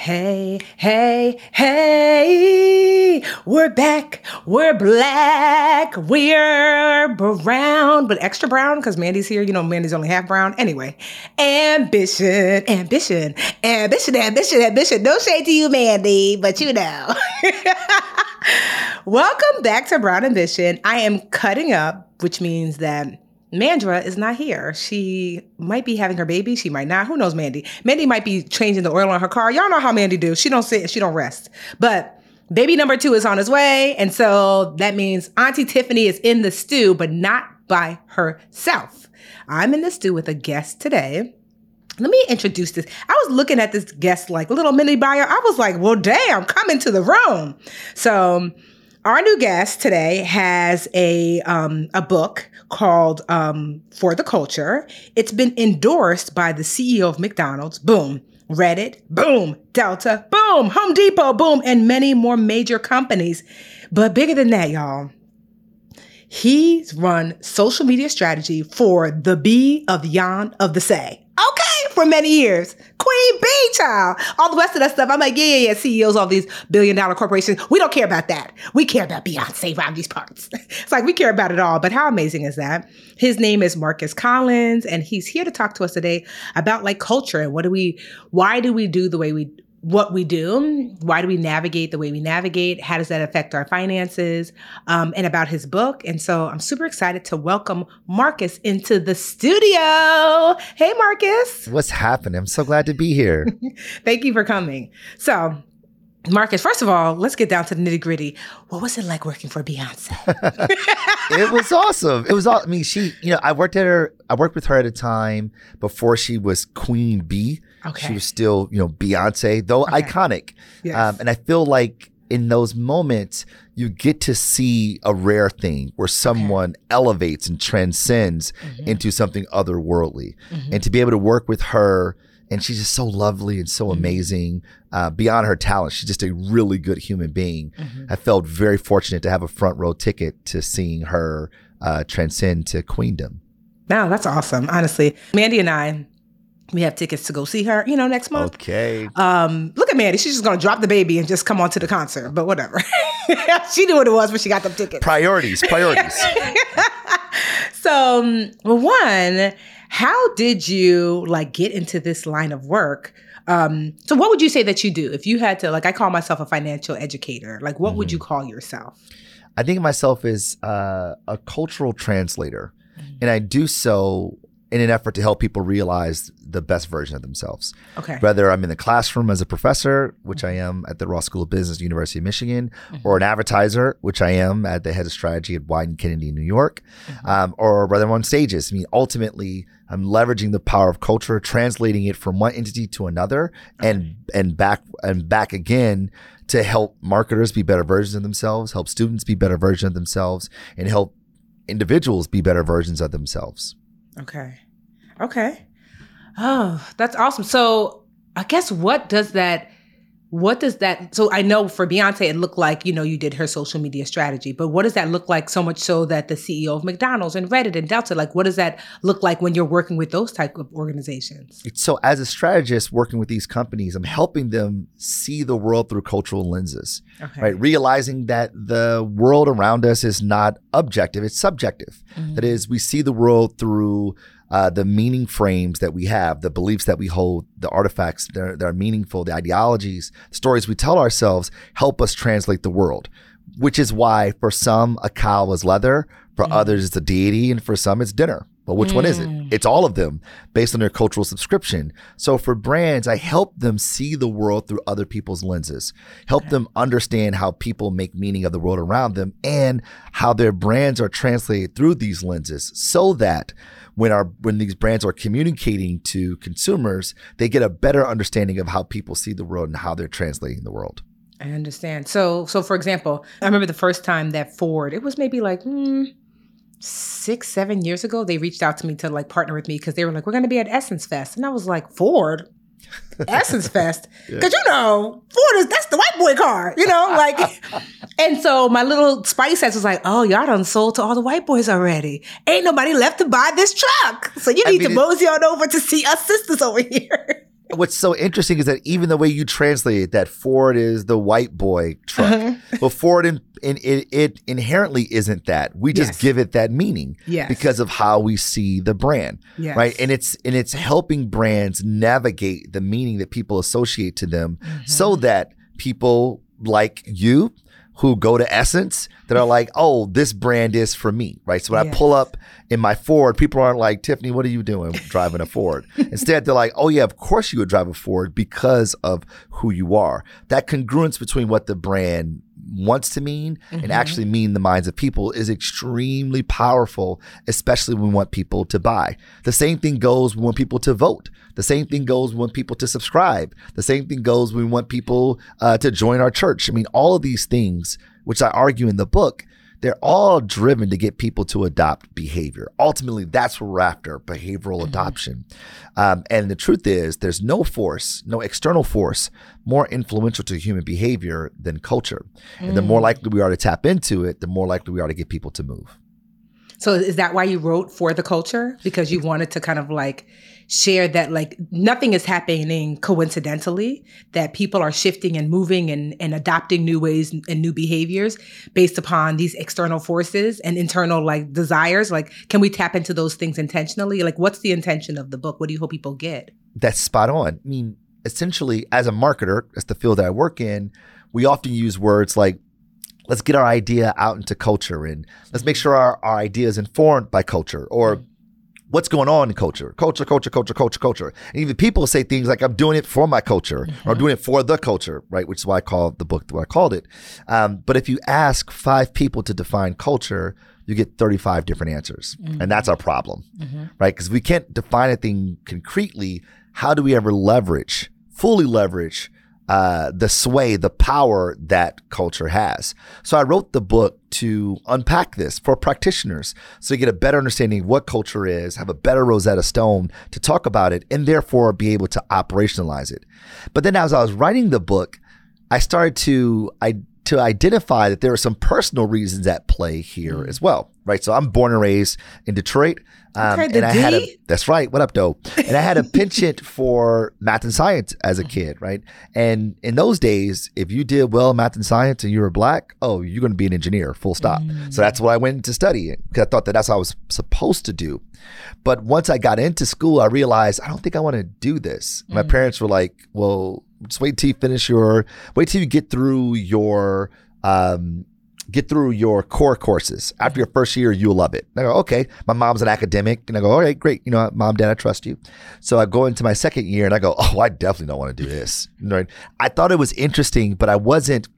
Hey, hey, hey, we're back. We're black. We're brown, but extra brown because Mandy's here. You know, Mandy's only half brown. Anyway, ambition, ambition, ambition, ambition, ambition. No shade to you, Mandy, but you know. Welcome back to Brown Ambition. I am cutting up, which means that Mandra is not here. She might be having her baby. She might not. Who knows, Mandy? Mandy might be changing the oil on her car. Y'all know how Mandy do. She don't sit. She don't rest. But baby number two is on his way, and so that means Auntie Tiffany is in the stew, but not by herself. I'm in the stew with a guest today. Let me introduce this. I was looking at this guest like little mini bio. I was like, well, damn, come into the room. So our new guest today has a um, a book called um, For the Culture. It's been endorsed by the CEO of McDonald's. Boom. Reddit. Boom. Delta. Boom. Home Depot. Boom. And many more major companies. But bigger than that, y'all. He's run social media strategy for the B of Yon of the Say. Okay, for many years. Queen Bee, child. All the rest of that stuff. I'm like, yeah, yeah, yeah. CEOs, all these billion dollar corporations. We don't care about that. We care about Beyonce around these parts. it's like we care about it all. But how amazing is that? His name is Marcus Collins, and he's here to talk to us today about like culture and what do we, why do we do the way we what we do, why do we navigate the way we navigate, how does that affect our finances, um, and about his book. And so I'm super excited to welcome Marcus into the studio. Hey, Marcus. What's happening? I'm so glad to be here. Thank you for coming. So, Marcus, first of all, let's get down to the nitty gritty. What was it like working for Beyonce? it was awesome. It was all, I mean, she, you know, I worked at her, I worked with her at a time before she was Queen Bee. Okay. She was still, you know, Beyonce, though okay. iconic. Yes. Um, and I feel like in those moments, you get to see a rare thing where someone okay. elevates and transcends mm-hmm. into something otherworldly. Mm-hmm. And to be able to work with her, and she's just so lovely and so mm-hmm. amazing uh, beyond her talent. She's just a really good human being. Mm-hmm. I felt very fortunate to have a front row ticket to seeing her uh, transcend to queendom. Wow, that's awesome. Honestly, Mandy and I we have tickets to go see her, you know, next month. Okay. Um, look at Mandy. She's just gonna drop the baby and just come on to the concert, but whatever. she knew what it was when she got the tickets. Priorities, priorities. so, um, one, how did you like get into this line of work? Um, so what would you say that you do if you had to like I call myself a financial educator. Like what mm-hmm. would you call yourself? I think of myself as uh, a cultural translator. Mm-hmm. And I do so in an effort to help people realize the best version of themselves. Okay. Whether I'm in the classroom as a professor, which I am at the Ross School of Business, University of Michigan, mm-hmm. or an advertiser, which I am at the head of strategy at Wieden Kennedy, New York, mm-hmm. um, or whether I'm on stages. I mean, ultimately, I'm leveraging the power of culture, translating it from one entity to another, okay. and and back and back again to help marketers be better versions of themselves, help students be better versions of themselves, and help individuals be better versions of themselves. Okay. Okay. Oh, that's awesome. So I guess what does that what does that so I know for Beyonce it looked like, you know, you did her social media strategy, but what does that look like so much so that the CEO of McDonald's and Reddit and Delta, like what does that look like when you're working with those type of organizations? So as a strategist working with these companies, I'm helping them see the world through cultural lenses. Okay. Right? Realizing that the world around us is not objective, it's subjective. Mm-hmm. That is, we see the world through uh, the meaning frames that we have, the beliefs that we hold, the artifacts that are, that are meaningful, the ideologies, stories we tell ourselves help us translate the world. which is why for some a cow is leather, for mm. others it's a deity, and for some it's dinner. But which mm. one is it? Mm. It's all of them based on their cultural subscription. So for brands, I help them see the world through other people's lenses, help okay. them understand how people make meaning of the world around them and how their brands are translated through these lenses so that when our when these brands are communicating to consumers, they get a better understanding of how people see the world and how they're translating the world. I understand. So, so for example, I remember the first time that Ford, it was maybe like mm, six, seven years ago, they reached out to me to like partner with me because they were like, we're going to be at Essence Fest. And I was like, Ford? Essence Fest? Because, yeah. you know, Ford is, that's the white boy car, you know, like. and so my little spice ass was like, oh, y'all done sold to all the white boys already. Ain't nobody left to buy this truck. So you need I mean, to mosey on over to see us sisters over here what's so interesting is that even the way you translate it, that Ford is the white boy truck, uh-huh. but Ford in, in, it, it, inherently isn't that. We just yes. give it that meaning yes. because of how we see the brand, yes. right? And it's and it's helping brands navigate the meaning that people associate to them, mm-hmm. so that people like you who go to Essence that are like, oh, this brand is for me, right? So when yes. I pull up in my Ford, people aren't like, Tiffany, what are you doing driving a Ford? Instead, they're like, oh, yeah, of course you would drive a Ford because of who you are. That congruence between what the brand wants to mean mm-hmm. and actually mean the minds of people is extremely powerful, especially when we want people to buy. The same thing goes when we want people to vote. The same thing goes when we want people to subscribe. The same thing goes when we want people uh, to join our church. I mean, all of these things, which I argue in the book, they're all driven to get people to adopt behavior. Ultimately, that's what we're after behavioral mm-hmm. adoption. Um, and the truth is, there's no force, no external force more influential to human behavior than culture. Mm. And the more mm. likely we are to tap into it, the more likely we are to get people to move. So, is that why you wrote for the culture? Because you wanted to kind of like shared that like nothing is happening coincidentally, that people are shifting and moving and, and adopting new ways and new behaviors based upon these external forces and internal like desires. Like, can we tap into those things intentionally? Like, what's the intention of the book? What do you hope people get? That's spot on. I mean, essentially, as a marketer, that's the field that I work in, we often use words like let's get our idea out into culture and let's make sure our, our idea is informed by culture or what's going on in culture, culture, culture, culture, culture, culture. And even people say things like, I'm doing it for my culture mm-hmm. or I'm doing it for the culture, right? Which is why I called the book what I called it. Um, but if you ask five people to define culture, you get 35 different answers. Mm-hmm. And that's our problem, mm-hmm. right? Because we can't define a thing concretely. How do we ever leverage, fully leverage uh, the sway, the power that culture has. So I wrote the book to unpack this for practitioners so you get a better understanding of what culture is, have a better Rosetta Stone to talk about it, and therefore be able to operationalize it. But then as I was writing the book, I started to I to identify that there are some personal reasons at play here mm. as well, right? So I'm born and raised in Detroit. Um, okay, and I had a, that's right. What up, though? And I had a penchant for math and science as a kid, right? And in those days, if you did well in math and science and you were black, oh, you're going to be an engineer, full stop. Mm. So that's what I went to study because I thought that that's what I was supposed to do. But once I got into school, I realized I don't think I want to do this. Mm. My parents were like, well, just wait till you finish your, wait till you get through your, um, get through your core courses. After your first year, you'll love it. And I go, okay. My mom's an academic. And I go, all right, great. You know, mom, dad, I trust you. So I go into my second year and I go, oh, I definitely don't want to do this. Right? I thought it was interesting, but I wasn't,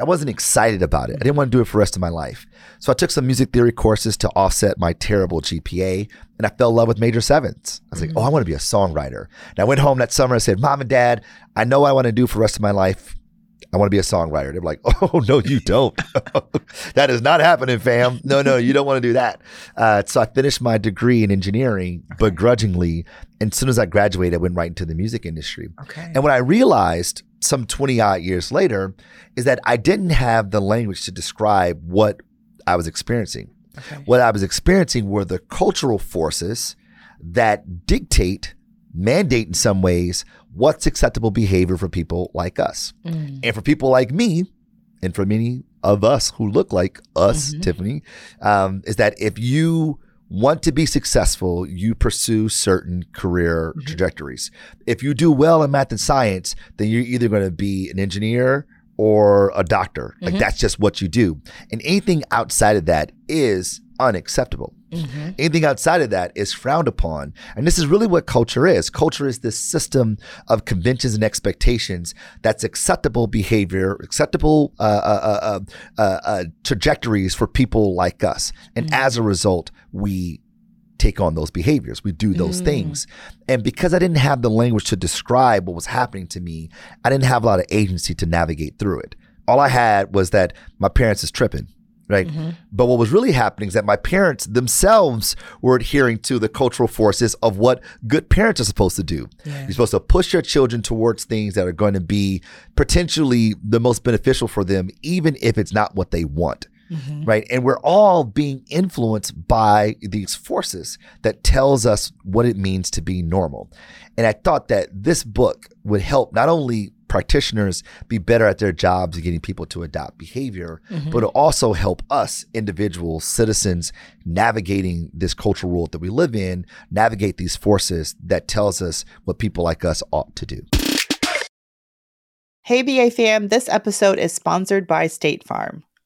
I wasn't excited about it. I didn't want to do it for the rest of my life. So I took some music theory courses to offset my terrible GPA and I fell in love with major sevenths. I was like, oh, I want to be a songwriter. And I went home that summer and said, Mom and Dad, I know I want to do for the rest of my life I want to be a songwriter. They're like, oh, no, you don't. that is not happening, fam. No, no, you don't want to do that. Uh, so I finished my degree in engineering okay. begrudgingly. And as soon as I graduated, I went right into the music industry. Okay. And what I realized some 20 odd years later is that I didn't have the language to describe what I was experiencing. Okay. What I was experiencing were the cultural forces that dictate, mandate in some ways, what's acceptable behavior for people like us. Mm. And for people like me, and for many of us who look like us, mm-hmm. Tiffany, um, is that if you want to be successful, you pursue certain career mm-hmm. trajectories. If you do well in math and science, then you're either going to be an engineer or a doctor. Like mm-hmm. that's just what you do. And anything outside of that is unacceptable. Mm-hmm. Anything outside of that is frowned upon. And this is really what culture is. Culture is this system of conventions and expectations that's acceptable behavior, acceptable uh, uh, uh, uh, uh trajectories for people like us. And mm-hmm. as a result, we take on those behaviors. We do those mm. things. And because I didn't have the language to describe what was happening to me, I didn't have a lot of agency to navigate through it. All I had was that my parents is tripping right? Mm-hmm. But what was really happening is that my parents themselves were adhering to the cultural forces of what good parents are supposed to do. Yeah. You're supposed to push your children towards things that are going to be potentially the most beneficial for them, even if it's not what they want. Mm-hmm. Right. And we're all being influenced by these forces that tells us what it means to be normal. And I thought that this book would help not only practitioners be better at their jobs of getting people to adopt behavior, mm-hmm. but also help us individuals, citizens, navigating this cultural world that we live in, navigate these forces that tells us what people like us ought to do. Hey BA fam, this episode is sponsored by State Farm.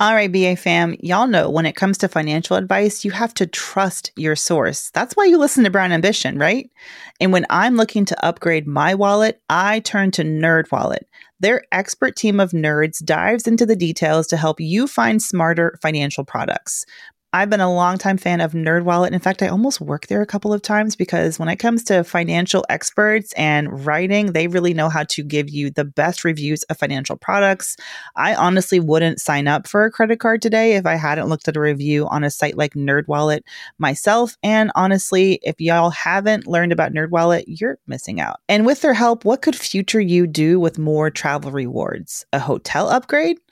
All right, BA fam, y'all know when it comes to financial advice, you have to trust your source. That's why you listen to Brown Ambition, right? And when I'm looking to upgrade my wallet, I turn to NerdWallet. Their expert team of nerds dives into the details to help you find smarter financial products. I've been a longtime fan of NerdWallet. In fact, I almost work there a couple of times because when it comes to financial experts and writing, they really know how to give you the best reviews of financial products. I honestly wouldn't sign up for a credit card today if I hadn't looked at a review on a site like NerdWallet myself. And honestly, if y'all haven't learned about NerdWallet, you're missing out. And with their help, what could future you do with more travel rewards? A hotel upgrade?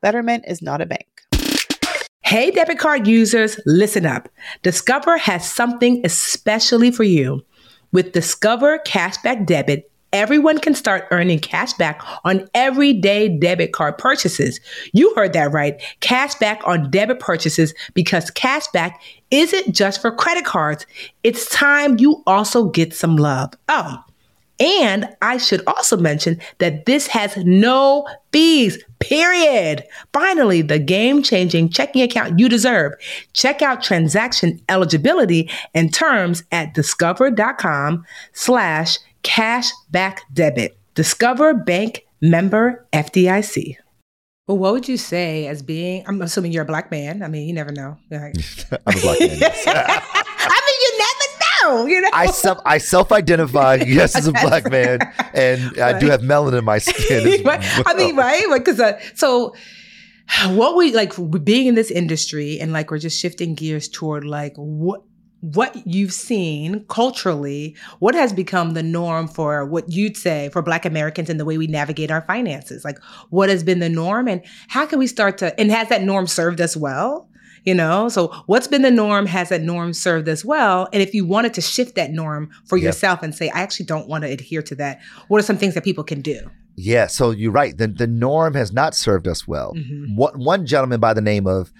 Betterment is not a bank. Hey, debit card users, listen up. Discover has something especially for you. With Discover Cashback Debit, everyone can start earning cash back on everyday debit card purchases. You heard that right. Cash back on debit purchases because cash back isn't just for credit cards. It's time you also get some love. Oh, and I should also mention that this has no fees, period. Finally, the game changing checking account you deserve. Check out transaction eligibility and terms at discover.com slash cashback debit. Discover Bank member FDIC. Well, what would you say as being? I'm assuming you're a black man. I mean, you never know. Right? I'm a black man. I you know. I self I self identify yes as a black man, and right. I do have melanin in my skin. well. I mean, right? Because uh, so what we like being in this industry and like we're just shifting gears toward like what what you've seen culturally, what has become the norm for what you'd say for Black Americans and the way we navigate our finances? Like, what has been the norm, and how can we start to, and has that norm served us well? You know, so what's been the norm? Has that norm served us well? And if you wanted to shift that norm for yep. yourself and say, I actually don't want to adhere to that, what are some things that people can do? Yeah, so you're right. The, the norm has not served us well. Mm-hmm. One, one gentleman by the name of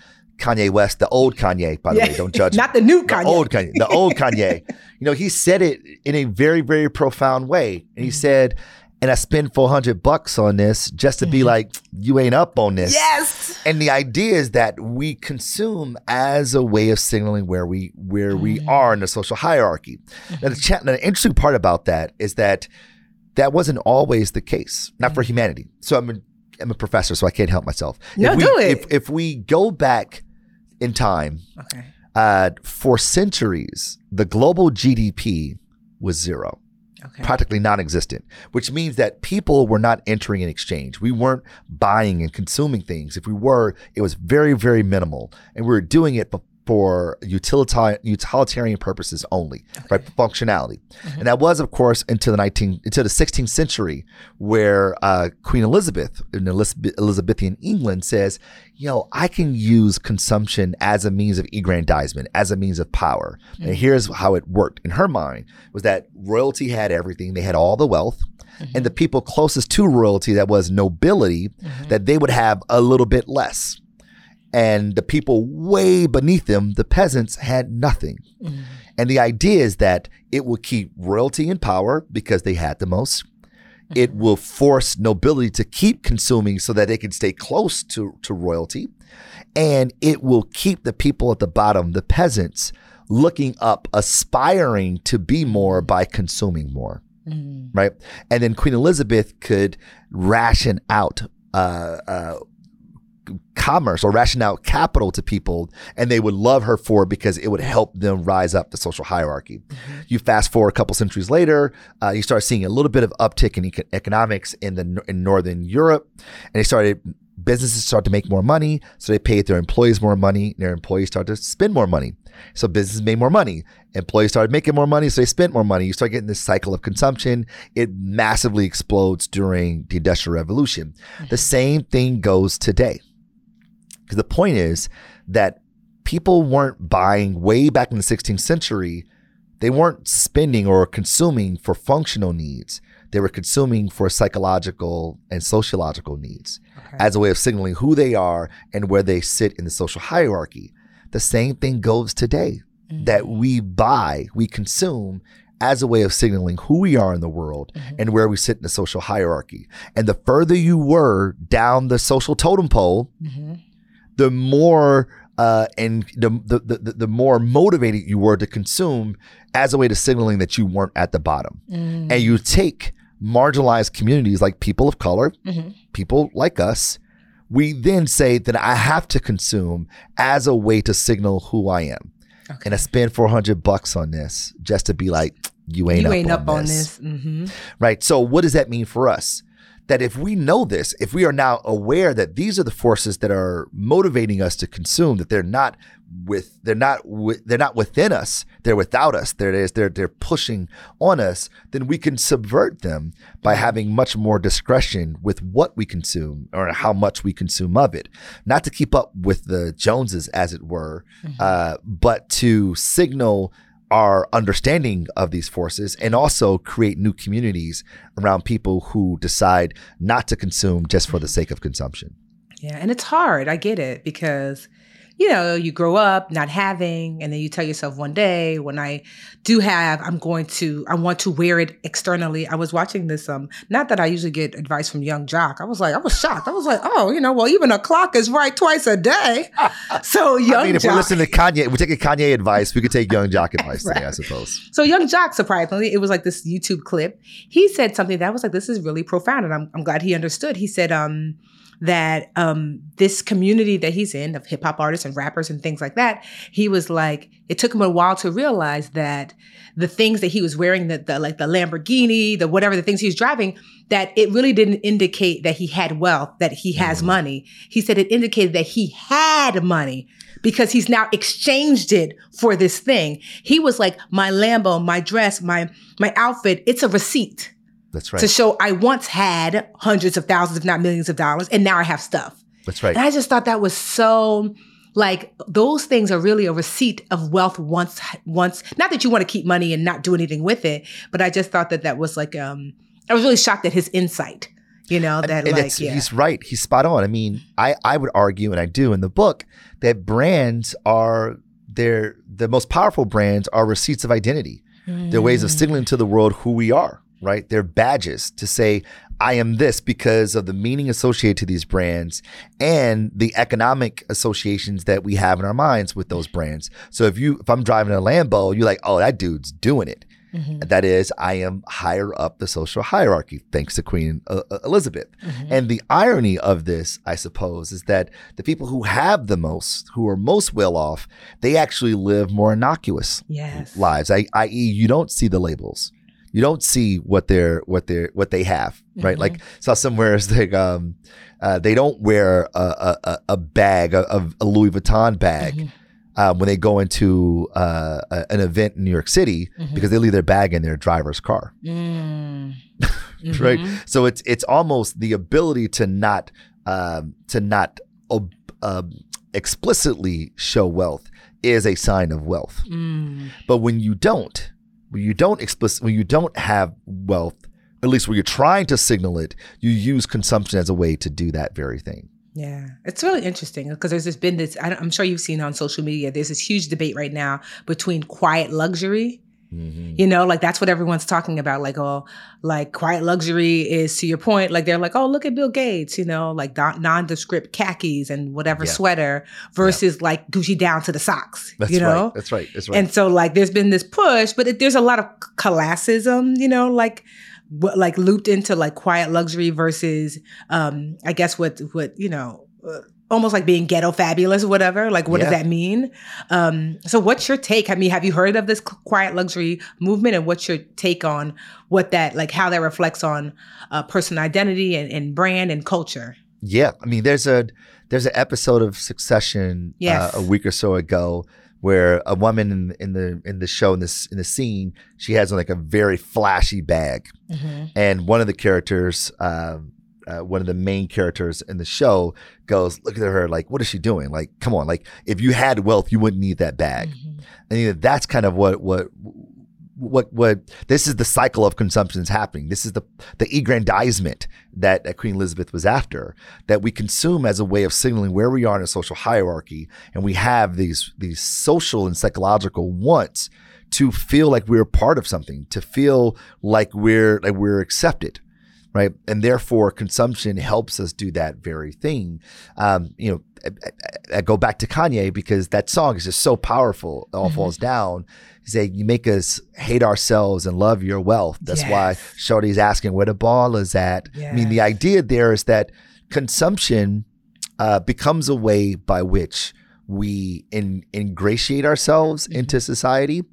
Kanye West, the old Kanye, by the yeah. way, don't judge. Not the new Kanye. The old Kanye. The old Kanye. You know, he said it in a very, very profound way. And he mm-hmm. said, and I spend 400 bucks on this just to be mm-hmm. like, you ain't up on this. Yes. And the idea is that we consume as a way of signaling where we where mm-hmm. we are in the social hierarchy. Now, the, cha- now, the interesting part about that is that that wasn't always the case, not for humanity. So I'm a, I'm a professor, so I can't help myself. No, if we, do it. If, if we go back in time, okay. uh, for centuries, the global GDP was zero. Okay. Practically non existent, which means that people were not entering in exchange. We weren't buying and consuming things. If we were, it was very, very minimal. And we were doing it for utilitarian, utilitarian purposes only, okay. right? Functionality, mm-hmm. and that was, of course, until the 19 until the 16th century, where uh, Queen Elizabeth in Elizabethan England says, "You know, I can use consumption as a means of aggrandizement, as a means of power." Mm-hmm. And here's how it worked in her mind: was that royalty had everything; they had all the wealth. Mm-hmm. And the people closest to royalty, that was nobility, mm-hmm. that they would have a little bit less and the people way beneath them, the peasants, had nothing. Mm-hmm. And the idea is that it will keep royalty in power because they had the most. Mm-hmm. It will force nobility to keep consuming so that they can stay close to, to royalty. And it will keep the people at the bottom, the peasants, looking up, aspiring to be more by consuming more. Mm-hmm. Right. And then Queen Elizabeth could ration out uh, uh, commerce or ration out capital to people and they would love her for it because it would help them rise up the social hierarchy. Mm-hmm. You fast forward a couple centuries later, uh, you start seeing a little bit of uptick in eco- economics in the in northern Europe and they started businesses start to make more money so they paid their employees more money and their employees start to spend more money so businesses made more money employees started making more money so they spent more money you start getting this cycle of consumption it massively explodes during the industrial revolution mm-hmm. the same thing goes today because the point is that people weren't buying way back in the 16th century, they weren't spending or consuming for functional needs. They were consuming for psychological and sociological needs okay. as a way of signaling who they are and where they sit in the social hierarchy. The same thing goes today mm-hmm. that we buy, we consume as a way of signaling who we are in the world mm-hmm. and where we sit in the social hierarchy. And the further you were down the social totem pole, mm-hmm the more uh, and the, the, the the more motivated you were to consume as a way to signaling that you weren't at the bottom. Mm. And you take marginalized communities like people of color, mm-hmm. people like us, we then say that I have to consume as a way to signal who I am. Okay. And I spend 400 bucks on this just to be like, you ain't, you up, ain't on up, on this. Mm-hmm. Right. So, what does that mean for us? That if we know this, if we are now aware that these are the forces that are motivating us to consume, that they're not with they're not with, they're not within us, they're without us. They're they're they're pushing on us. Then we can subvert them by having much more discretion with what we consume or how much we consume of it. Not to keep up with the Joneses, as it were, mm-hmm. uh, but to signal our understanding of these forces and also create new communities around people who decide not to consume just for the sake of consumption. Yeah, and it's hard. I get it because you know, you grow up not having, and then you tell yourself one day, when I do have, I'm going to, I want to wear it externally. I was watching this, um, not that I usually get advice from young Joc. I was like, I was shocked. I was like, oh, you know, well, even a clock is right twice a day. So Young I mean, if Joc, we're listening to Kanye, we take taking Kanye advice, we could take young Joc advice right. today, I suppose. So young Joc, surprisingly, it was like this YouTube clip. He said something that was like, this is really profound. And I'm, I'm glad he understood. He said, um, that um, this community that he's in of hip hop artists and rappers and things like that, he was like, it took him a while to realize that the things that he was wearing, the, the like the Lamborghini, the whatever the things he was driving, that it really didn't indicate that he had wealth, that he has mm. money. He said it indicated that he had money because he's now exchanged it for this thing. He was like, my Lambo, my dress, my my outfit, it's a receipt. That's right. To show I once had hundreds of thousands, if not millions of dollars, and now I have stuff. That's right. And I just thought that was so like those things are really a receipt of wealth once once not that you want to keep money and not do anything with it, but I just thought that that was like um I was really shocked at his insight. You know that and like yeah. he's right. He's spot on. I mean, I I would argue, and I do in the book, that brands are they're the most powerful brands are receipts of identity. Mm. They're ways of signaling to the world who we are. Right? They're badges to say I am this because of the meaning associated to these brands and the economic associations that we have in our minds with those brands. So if you if I'm driving a Lambo, you're like, oh, that dude's doing it. Mm-hmm. That is, I am higher up the social hierarchy, thanks to Queen uh, uh, Elizabeth. Mm-hmm. And the irony of this, I suppose, is that the people who have the most, who are most well off, they actually live more innocuous yes. lives. I, i.e., you don't see the labels you don't see what they're what they're what they have right mm-hmm. like saw somewhere is like um uh, they don't wear a a, a bag a, a Louis Vuitton bag mm-hmm. um, when they go into uh, a, an event in New York City mm-hmm. because they leave their bag in their driver's car mm. right mm-hmm. so it's it's almost the ability to not um, to not uh, explicitly show wealth is a sign of wealth mm. but when you don't when you don't explicit when you don't have wealth, at least when you're trying to signal it, you use consumption as a way to do that very thing. Yeah, it's really interesting because there's just been this. I'm sure you've seen on social media. There's this huge debate right now between quiet luxury Mm-hmm. You know, like that's what everyone's talking about. Like, oh, like quiet luxury is to your point. Like they're like, oh, look at Bill Gates. You know, like nondescript khakis and whatever yeah. sweater versus yeah. like Gucci down to the socks. That's you know, right. That's right. That's right. And so like, there's been this push, but it, there's a lot of classism. You know, like like looped into like quiet luxury versus, um, I guess what what you know. Uh, almost like being ghetto fabulous or whatever. Like, what yeah. does that mean? Um, so, what's your take? I mean, have you heard of this quiet luxury movement, and what's your take on what that, like, how that reflects on uh, personal identity and, and brand and culture? Yeah, I mean, there's a there's an episode of Succession uh, yes. uh, a week or so ago where a woman in, in the in the show in this in the scene she has like a very flashy bag, mm-hmm. and one of the characters. Um, uh, one of the main characters in the show goes, look at her, like, what is she doing? Like, come on, like, if you had wealth, you wouldn't need that bag. Mm-hmm. And you know, that's kind of what what what what this is the cycle of consumption is happening. This is the the aggrandizement that, that Queen Elizabeth was after, that we consume as a way of signaling where we are in a social hierarchy, and we have these these social and psychological wants to feel like we're part of something, to feel like we're like we're accepted right? And therefore, consumption helps us do that very thing. Um, you know, I, I, go back to Kanye because that song is just so powerful. It all mm-hmm. falls down. He say, "You make us hate ourselves and love your wealth." That's yes. why Shorty's asking where the ball is at. Yes. I mean, the idea there is that consumption uh, becomes a way by which we in, ingratiate ourselves mm-hmm. into society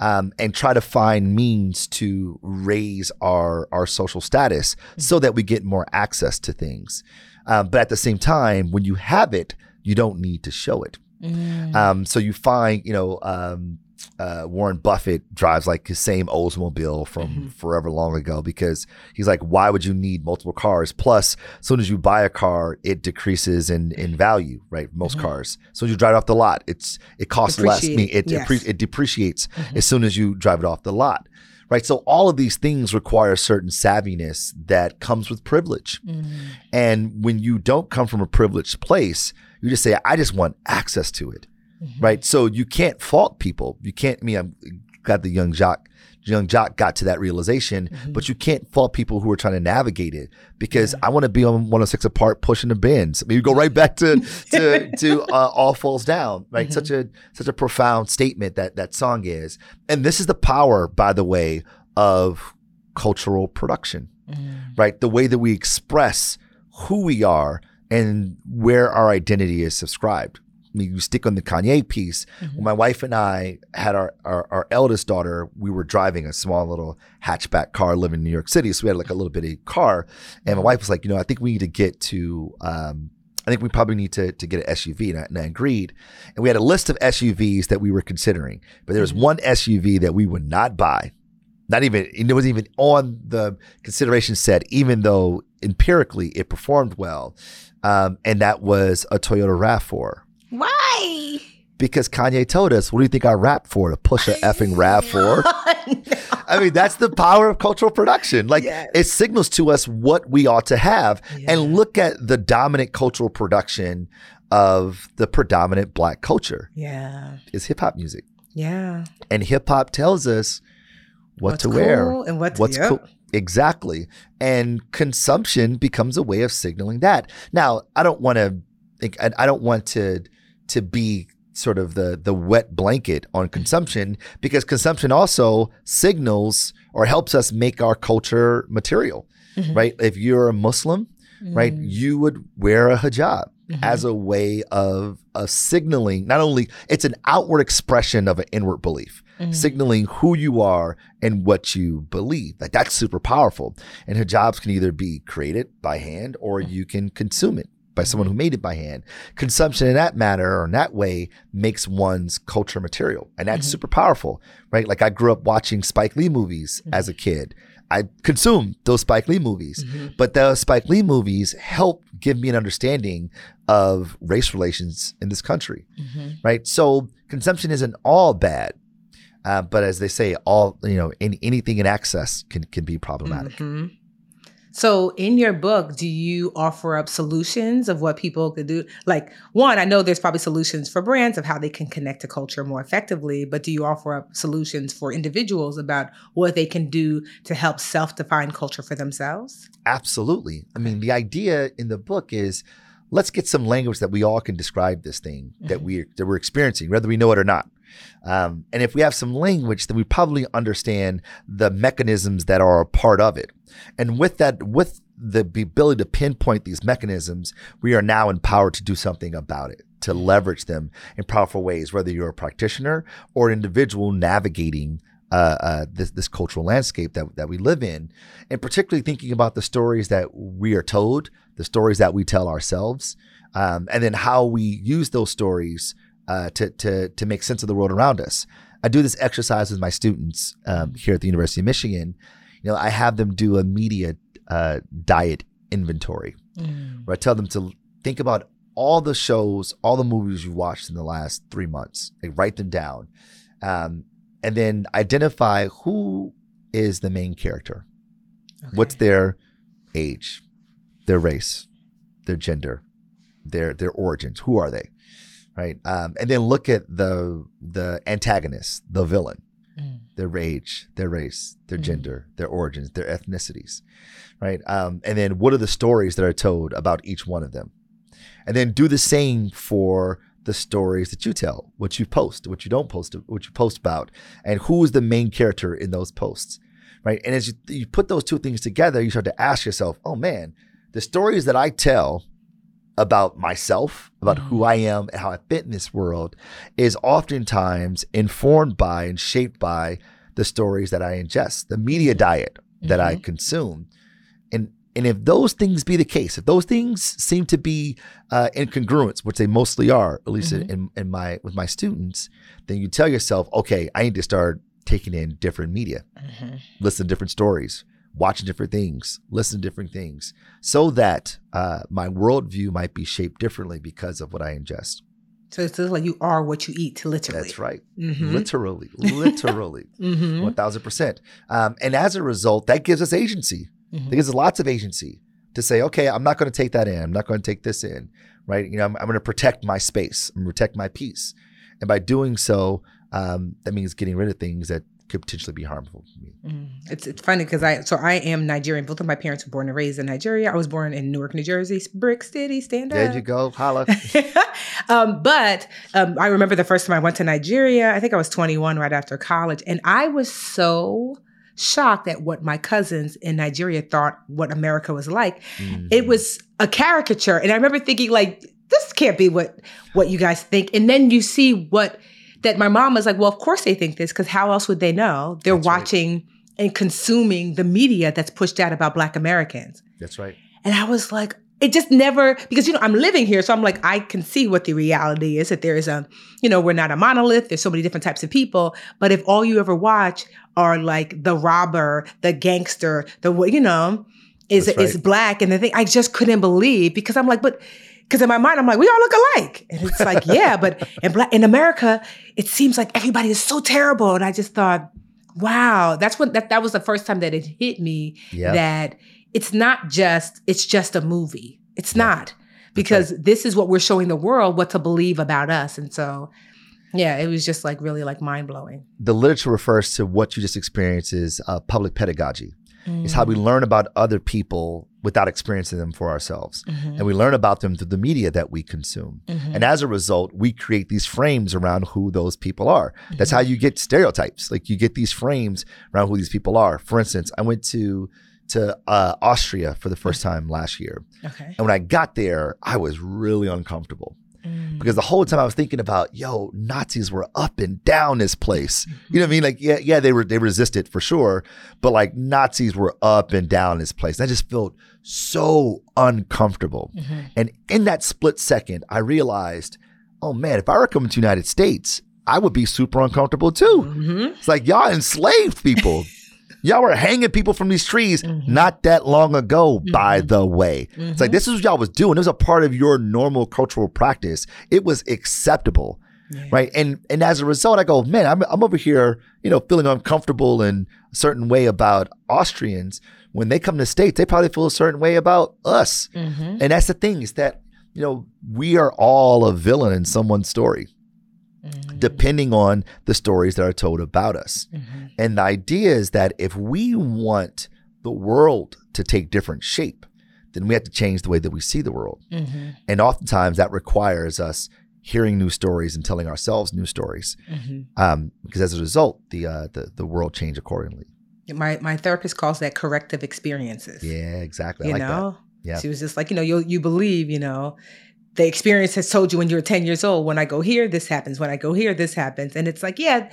um, and try to find means to raise our our social status mm-hmm. so that we get more access to things. Um, but at the same time, when you have it, you don't need to show it. Mm. Um, so you find, you know, um, uh, Warren Buffett drives like his same Oldsmobile from mm-hmm. forever long ago because he's like, why would you need multiple cars? Plus, as soon as you buy a car, it decreases in in value, right? Most mm-hmm. cars. So you drive it off the lot, it's it costs less. I mean, it yes. it depreciates mm-hmm. as soon as you drive it off the lot. Right. So all of these things require a certain savviness that comes with privilege. Mm-hmm. And when you don't come from a privileged place, you just say, I just want access to it mm-hmm. right? So you can't fault people. You can't. I mean, I'm glad the young Joc, young Joc got to that realization, mm-hmm. but you can't fault people who are trying to navigate it because yeah. I want to be on 106 & Park pushing the Benz. I mean, you go right back to to to uh, all falls down, right? Mm-hmm. Such a such a profound statement that that song is, and this is the power, by the way, of cultural production, mm. right? The way that we express who we are and where our identity is subscribed you stick on the Kanye piece. Mm-hmm. When my wife and I had our, our, our eldest daughter, we were driving a small little hatchback car, living in New York City. So we had like a little bitty car, and my wife was like, you know, I think we need to get to. Um, I think we probably need to, to get an SUV. And I, and I, agreed. And we had a list of SUVs that we were considering, but there was mm-hmm. one SUV that we would not buy. Not even, it wasn't even on the consideration set, even though empirically it performed well. Um, and that was a Toyota RAV4. Why? Because Kanye told us, what do you think I rap for? To push a effing rap for? no. I mean, that's the power of cultural production. Like, yes. it signals to us what we ought to have. Yeah. And look at the dominant cultural production of the predominant black culture. Yeah. Is hip hop music. Yeah. And hip hop tells us what what's to cool wear and what what's yep. cool. Exactly. And consumption becomes a way of signaling that. Now, I don't want to I don't want to to be sort of the the wet blanket on consumption because consumption also signals or helps us make our culture material, mm-hmm. right? If you're a Muslim, mm-hmm. right, you would wear a hijab mm-hmm. as a way of of signaling not only it's an outward expression of an inward belief, mm-hmm. signaling who you are and what you believe. Like that's super powerful. And hijabs can either be created by hand or mm. you can consume it by someone who made it by hand. Consumption in that manner or in that way makes one's culture material. And that's mm-hmm. super powerful, right? Like I grew up watching Spike Lee movies mm-hmm. as a kid. I consumed those Spike Lee movies, mm-hmm. but those Spike Lee movies help give me an understanding of race relations in this country, mm-hmm. right? So consumption isn't all bad. Uh, but as they say, all you know, any, anything in access can can be problematic. So, in your book, do you offer up solutions of what people could do? Like, one, I know there's probably solutions for brands of how they can connect to culture more effectively, but do you offer up solutions for individuals about what they can do to help self define culture for themselves? Absolutely. I mean, the idea in the book is let's get some language that we all can describe this thing mm-hmm. that we that we're experiencing, whether we know it or not. Um, and if we have some language, then we probably understand the mechanisms that are a part of it. And with that, with the ability to pinpoint these mechanisms, we are now empowered to do something about it, to leverage them in powerful ways, whether you're a practitioner or an individual navigating uh, uh, this, this cultural landscape that, that we live in, and particularly thinking about the stories that we are told, the stories that we tell ourselves, um, and then how we use those stories uh, to to to make sense of the world around us. I do this exercise with my students um, here at the University of Michigan. You know, I have them do a media uh, diet inventory, mm. where I tell them to think about all the shows, all the movies you watched in the last three months. Like write them down, um, and then identify who is the main character. Okay. What's their age, their race, their gender, their their origins? Who are they? Right? Um, and then look at the the antagonist, the villain, mm. their age, their race, their mm. gender, their origins, their ethnicities, right? Um, and then what are the stories that are told about each one of them? And then do the same for the stories that you tell, what you post, what you don't post, what you post about, and who is the main character in those posts, right? And as you, you put those two things together, you start to ask yourself, oh man, the stories that I tell about myself, about mm-hmm. who I am and how I fit in this world is oftentimes informed by and shaped by the stories that I ingest, the media diet that mm-hmm. I consume. And and if those things be the case, if those things seem to be uh, which they mostly are, at least mm-hmm. in, in my with my students, then you tell yourself, okay, I need to start taking in different media, mm-hmm. listen to different stories, watching different things, listen to different things, so that uh, my worldview might be shaped differently because of what I ingest. So it's like you are what you eat, literally. That's right. Mm-hmm. Literally, literally, mm-hmm. 1000%. Um, and as a result, that gives us agency. Mm-hmm. That gives us lots of agency to say, okay, I'm not going to take that in. I'm not going to take this in, right? You know, I'm, I'm going to protect my space. I'm protect my peace. And by doing so, um, that means getting rid of things that could potentially be harmful to me. Mm. It's it's funny because I so I am Nigerian. Both of my parents were born and raised in Nigeria. I was born in Newark, New Jersey, Brick City. Stand up. There you go, holla. um, but um, I remember the first time I went to Nigeria. I think I was 21 right after college, and I was so shocked at what my cousins in Nigeria thought what America was like. Mm-hmm. It was a caricature, and I remember thinking like this can't be what what you guys think. And then you see what that my mom was like, well, of course they think this because how else would they know? They're that's watching right. and consuming the media that's pushed out about Black Americans. That's right. And I was like, it just never because you know I'm living here, so I'm like I can see what the reality is that there is a you know we're not a monolith. There's so many different types of people, but if all you ever watch are like the robber, the gangster, the you know is right. is black, and the thing I just couldn't believe because I'm like, but because in my mind I'm like we all look alike, and it's like yeah, but in black in America it seems like everybody is so terrible, and I just thought. Wow, that's what that that was the first time that it hit me yeah. that it's not just it's just a movie. It's yeah. not because right. this is what we're showing the world what to believe about us. And so yeah, it was just like really like mind blowing. The literature refers to what you just experienced as uh, public pedagogy. Mm. It's how we learn about other people without experiencing them for ourselves. Mm-hmm. And we learn about them through the media that we consume. Mm-hmm. And as a result, we create these frames around who those people are. Mm-hmm. That's how you get stereotypes. Like you get these frames around who these people are. For instance, I went to to uh, Austria for the first time last year. Okay. And when I got there, I was really uncomfortable. Because the whole time I was thinking about, yo, Nazis were up and down this place. You know what I mean? Like, yeah, yeah, they were they resisted for sure, but like Nazis were up and down this place. And I just felt so uncomfortable. Mm-hmm. And in that split second, I realized, oh man, if I were coming to the United States, I would be super uncomfortable too. Mm-hmm. It's like y'all enslaved people. Y'all were hanging people from these trees mm-hmm. not that long ago, mm-hmm. by the way. Mm-hmm. It's like mm-hmm. this is what y'all was doing. It was a part of your normal cultural practice. It was acceptable. Yeah. Right. And and as a result, I go, man, I'm I'm over here, you know, feeling uncomfortable in a certain way about Austrians. When they come to the States, they probably feel a certain way about us. Mm-hmm. And that's the thing, is that, you know, we are all a villain in someone's story. Depending on the stories that are told about us. Mm-hmm. And the idea is that if we want the world to take different shape, then we have to change the way that we see the world. Mm-hmm. And oftentimes that requires us hearing new stories and telling ourselves new stories. Mm-hmm. Um, because as a result, the, uh, the the world change accordingly. My my therapist calls that corrective experiences. Yeah, exactly. You like know, that. yeah. She was just like, you know, you you believe, you know, the experience has told you when you were 10 years old, when I go here, this happens. When I go here, this happens. And it's like, yeah,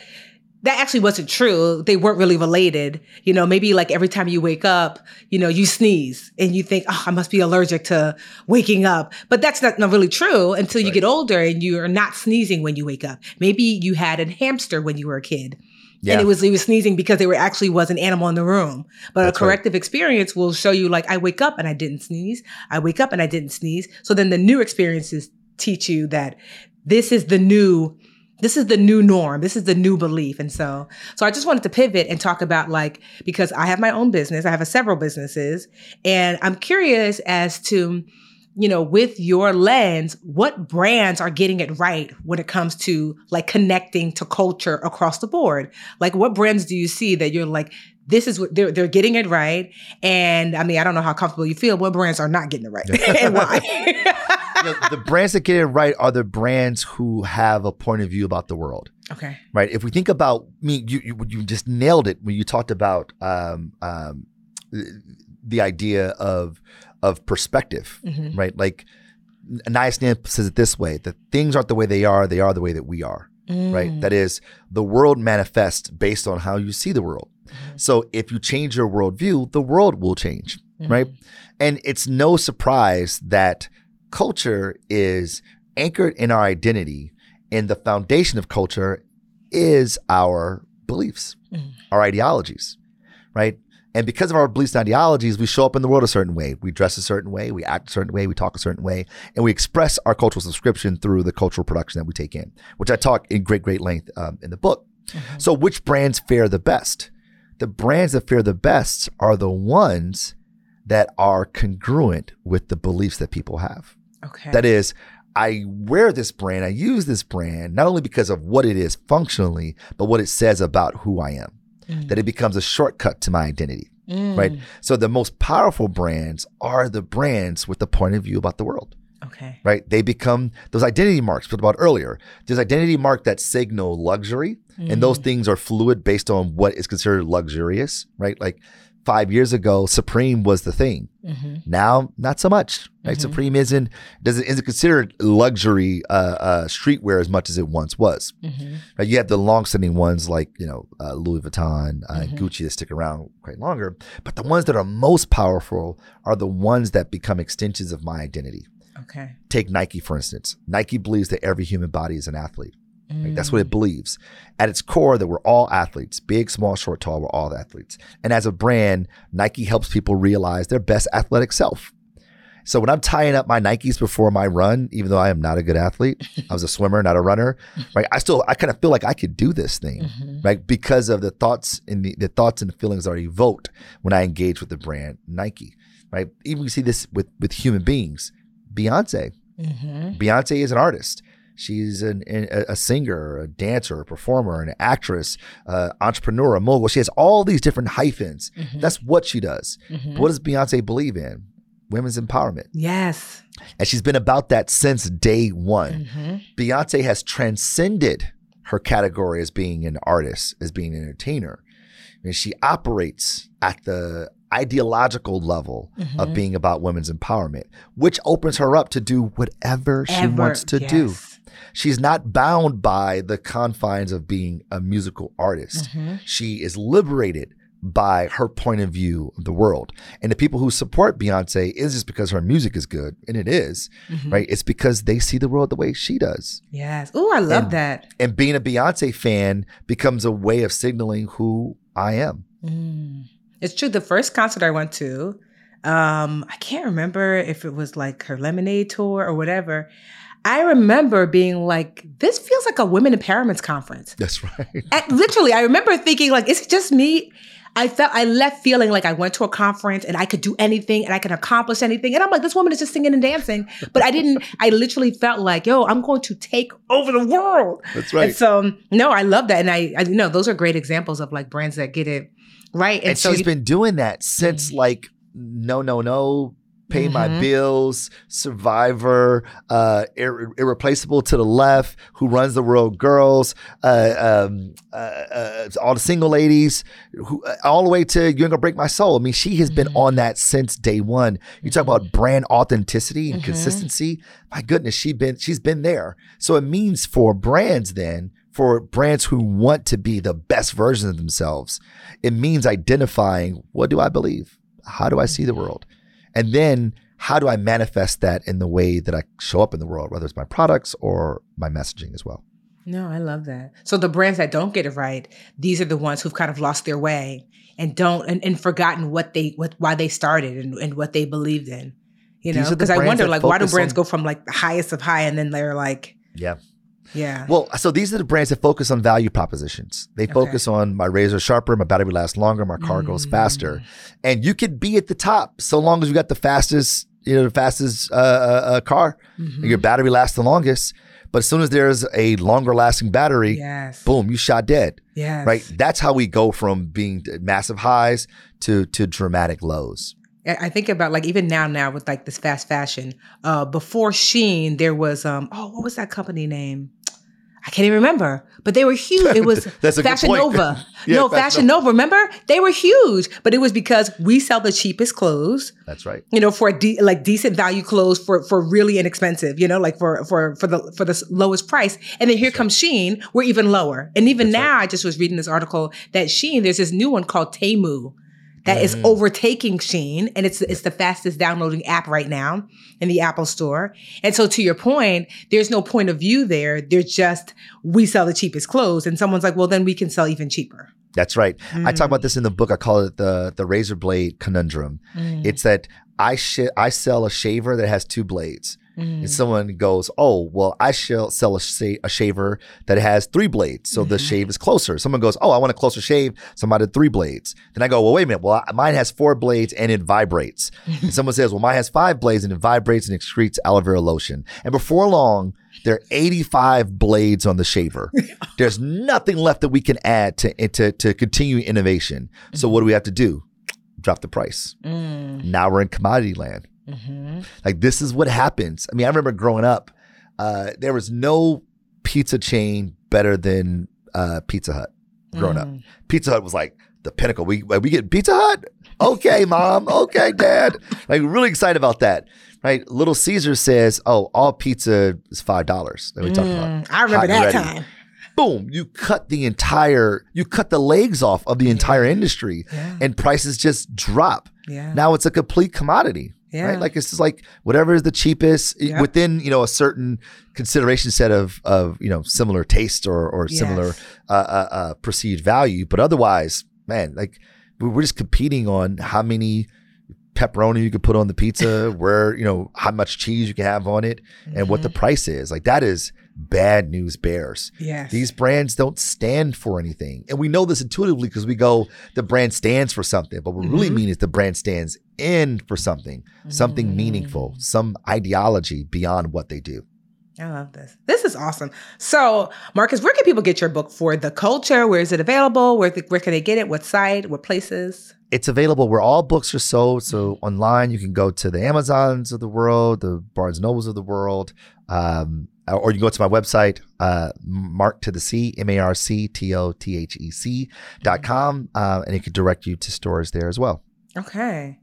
that actually wasn't true. They weren't really related. You know, maybe like every time you wake up, you know, you sneeze and you think, oh, I must be allergic to waking up. But that's not, not really true until you right. get older and you're not sneezing when you wake up. Maybe you had a hamster when you were a kid yeah. And it was he was sneezing because there actually was an animal in the room. But That's a corrective right. experience will show you like I wake up and I didn't sneeze. I wake up and I didn't sneeze. So then the new experiences teach you that this is the new this is the new norm. This is the new belief. And so, so I just wanted to pivot and talk about like, because I have my own business, I have several businesses, and I'm curious as to, you know, with your lens, what brands are getting it right when it comes to like connecting to culture across the board? Like, what brands do you see that you're like, this is what they're they're getting it right? And I mean, I don't know how comfortable you feel. What brands are not getting it right, and why? the brands that get it right are the brands who have a point of view about the world. Okay. Right. If we think about I me, mean, you, you you just nailed it when you talked about um, um, the idea of of perspective, mm-hmm. right? Like Anais Nin says it this way: that things aren't the way they are; they are the way that we are. Mm. Right? That is, the world manifests based on how you see the world. Mm-hmm. So if you change your worldview, the world will change, mm-hmm. right? And it's no surprise that culture is anchored in our identity, and the foundation of culture is our beliefs, mm. our ideologies, right? And because of our beliefs and ideologies, we show up in the world a certain way. We dress a certain way, we act a certain way, we talk a certain way, and we express our cultural subscription through the cultural production that we take in, which I talk in great, great length um, in the book. Mm-hmm. So, which brands fare the best? The brands that fare the best are the ones that are congruent with the beliefs that people have. Okay. That is, I wear this brand, I use this brand, not only because of what it is functionally, but what it says about who I am mm. that it becomes a shortcut to my identity. Mm. Right. So the most powerful brands are the brands with the point of view about the world. Okay. Right. They become those identity marks we talked about earlier. There's identity mark that signal luxury, mm. and those mm. things are fluid based on what is considered luxurious. Right. Like five years ago, Supreme was the thing. Mm-hmm. Now, not so much. Right? Mm-hmm. Supreme isn't doesn't isn't considered luxury uh, uh, streetwear as much as it once was. Mm-hmm. Right? You have the long-standing ones like you know uh, Louis Vuitton, uh, and mm-hmm. Gucci that stick around quite longer. But the ones that are most powerful are the ones that become extensions of my identity. Okay. Take Nike for instance. Nike believes that every human body is an athlete. Right? That's what it mm. believes. At its core, that we're all athletes, big, small, short, tall, we're all athletes. And as a brand, Nike helps people realize their best athletic self. So when I'm tying up my Nikes before my run, even though I am not a good athlete, I was a swimmer, not a runner, right? I still I kind of feel like I could do this thing, mm-hmm. right? Because of the thoughts and the, the thoughts and the feelings that are evoked when I engage with the brand Nike, right? Even we see this with with human beings. Beyonce. Mm-hmm. Beyonce is an artist. She's an, a singer, a dancer, a performer, an actress, uh, entrepreneur, a mogul. She has all these different hyphens. Mm-hmm. That's what she does. Mm-hmm. What does Beyonce believe in? Women's empowerment. Yes. And she's been about that since day one. Mm-hmm. Beyonce has transcended her category as being an artist, as being an entertainer. And she operates at the ideological level mm-hmm. of being about women's empowerment, which opens her up to do whatever Ever, she wants to yes. do. She's not bound by the confines of being a musical artist. Mm-hmm. She is liberated by her point of view of the world. And the people who support Beyonce is just because her music is good, and it is, mm-hmm. right? It's because they see the world the way she does. Yes. Oh, I love and, that. And being a Beyonce fan becomes a way of signaling who I am. Mm. It's true. The first concert I went to, um, I can't remember if it was like her Lemonade tour or whatever. I remember being like, this feels like a women empowerment conference. That's right. And literally, I remember thinking, like, is it just me? I felt I left feeling like I went to a conference and I could do anything and I can accomplish anything. And I'm like, this woman is just singing and dancing. But I didn't, I literally felt like, yo, I'm going to take over the world. That's right. And so no, I love that. And I, I you know those are great examples of like brands that get it right. And, and so she's you, been doing that since mm-hmm. like no, no, no pay mm-hmm. my bills, survivor, uh, ir- irreplaceable to the left, who runs the world, girls, uh, um, uh, uh all the single ladies, who, uh, all the way to you ain't gonna break my soul. I mean, she has been mm-hmm. on that since day one. You talk about brand authenticity and mm-hmm. consistency. My goodness, she been she's been there. So it means for brands then. For brands who want to be the best version of themselves, it means identifying what do I believe? How do I see the world? And then how do I manifest that in the way that I show up in the world, whether it's my products or my messaging as well? No, I love that. So the brands that don't get it right, these are the ones who've kind of lost their way and don't and, and forgotten what they what why they started and, and what they believed in. You know, because I wonder like why do brands on, go from like the highest of high and then they're like Yeah. Yeah. Well, so these are the brands that focus on value propositions. They focus okay. on my razor sharper, my battery lasts longer, my car mm. goes faster. And you could be at the top so long as you got the fastest, you know, the fastest uh, uh, uh car. Mm-hmm. Your battery lasts the longest. But as soon as there's a longer lasting battery, yes. boom, you shot dead. Yes. Right? That's how we go from being massive highs to to dramatic lows. I think about like even now now with like this fast fashion. Uh before Shein, there was um oh what was that company name? I can't even remember, but they were huge. It was Fashion Nova. yeah, no, Fashion Nova. Remember, they were huge, but it was because we sell the cheapest clothes. That's right. You know, for de- like decent value clothes for for really inexpensive. You know, like for for for the for the lowest price. And then here That's comes right. Shein. We're even lower. And even That's now, right. I just was reading this article that Shein. There's this new one called Temu that is mm-hmm. overtaking Shein, and it's it's the fastest downloading app right now in the Apple Store. And so, to your point, there's no point of view there. There's just we sell the cheapest clothes, and someone's like, well, then we can sell even cheaper. That's right. Mm. I talk about mm. this in the book. I call it the the razor blade conundrum. Mm. It's that I sh- I sell a shaver that has two blades. Mm. And someone goes, "Oh, well, I shall sell a, sh- a shaver that has three blades, so mm-hmm. the shave is closer." Someone goes, "Oh, I want a closer shave, somebody I three blades." Then I go, "Well, wait a minute. Well, mine has four blades and it vibrates." and someone says, "Well, mine has five blades and it vibrates and excretes aloe vera lotion." And before long, there are 85 blades on the shaver. There's nothing left that we can add to to, to continue innovation. So what do we have to do? Drop the price. Mm. Now we're in commodity land. Mm-hmm. Like this is what happens. I mean, I remember growing up, uh, there was no pizza chain better than uh, Pizza Hut. Growing mm. up, Pizza Hut was like the pinnacle. We we get Pizza Hut. Okay, mom. Okay, dad. Like really excited about that. Right. Little Caesar says, "Oh, all pizza is five dollars." That we talked about. Mm, I remember that time. Boom! You cut the entire, you cut the legs off of the entire industry, yeah. and prices just drop. Yeah. Now it's a complete commodity. Yeah. Right? Like it's just like whatever is the cheapest yep. within, you know, a certain consideration set of of, you know, similar taste or or yes. similar uh, uh, uh, perceived value. But otherwise, man, like we're just competing on how many pepperoni you can put on the pizza, where, you know, how much cheese you can have on it, and mm-hmm. what the mm-hmm. price is. Like that is bad news bears. Yes. These brands don't stand for anything. And we know this intuitively because we go, the brand stands for something. But what we mm-hmm. really mean is the brand stands in for something, something mm-hmm. meaningful, some ideology beyond what they do. I love this. This is awesome. So, Marcus, where can people get your book for the culture? Where is it available? Where, where can they get it? What site? What places? It's available where all books are sold. So mm-hmm. online, you can go to the Amazons of the world, the Barnes Nobles of the world, um, or you can go to my website, uh, Marc to the C, M A R C T O T H E C dot com, uh, and it can direct you to stores there as well. Okay.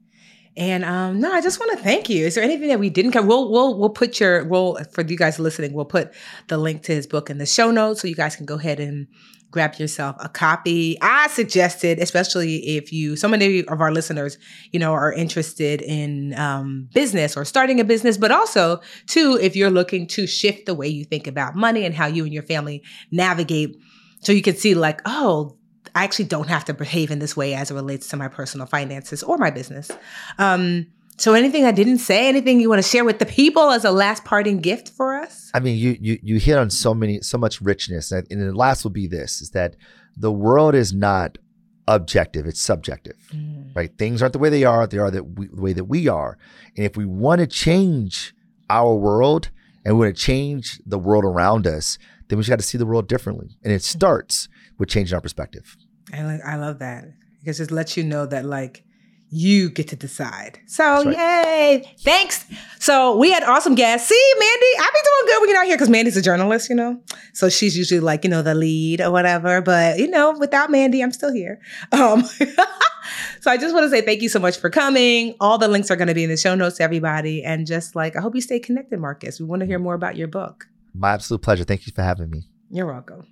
And um, no, I just want to thank you. Is there anything that we didn't cover? We'll we'll we'll put your we'll for you guys listening. We'll put the link to his book in the show notes so you guys can go ahead and grab yourself a copy. I suggested, especially if you, so many of our listeners, you know, are interested in um, business or starting a business, but also, too, if you're looking to shift the way you think about money and how you and your family navigate. So you can see, like, oh, I actually don't have to behave in this way as it relates to my personal finances or my business. Um, so anything I didn't say, anything you want to share with the people as a last parting gift for us? I mean, you you you hit on so many so much richness. And the last will be this is that the world is not objective, it's subjective. Mm. Right? Things aren't the way they are, they are the, we, the way that we are. And if we want to change our world and we want to change the world around us, then we just got to see the world differently. And it starts with changing our perspective. I, I love that because it lets you know that like you get to decide. So right. yay. Thanks. So we had awesome guests. See, Mandi, I be doing good when you're not here because Mandi's a journalist, you know? So she's usually like, you know, the lead or whatever. But, you know, without Mandi, I'm still here. Um, so I just want to say thank you so much for coming. All the links are going to be in the show notes, everybody. And just like, I hope you stay connected, Marcus. We want to hear more about your book. My absolute pleasure. Thank you for having me. You're welcome.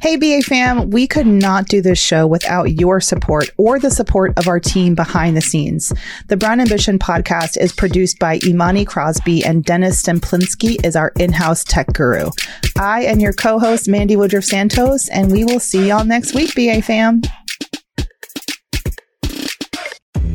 Hey, BA fam, we could not do this show without your support or the support of our team behind the scenes. The Brown Ambition podcast is produced by Imani Crosby and Dennis Stemplinski is our in-house tech guru. I am your co-host, Mandi Woodruff Santos, and we will see y'all next week, BA fam.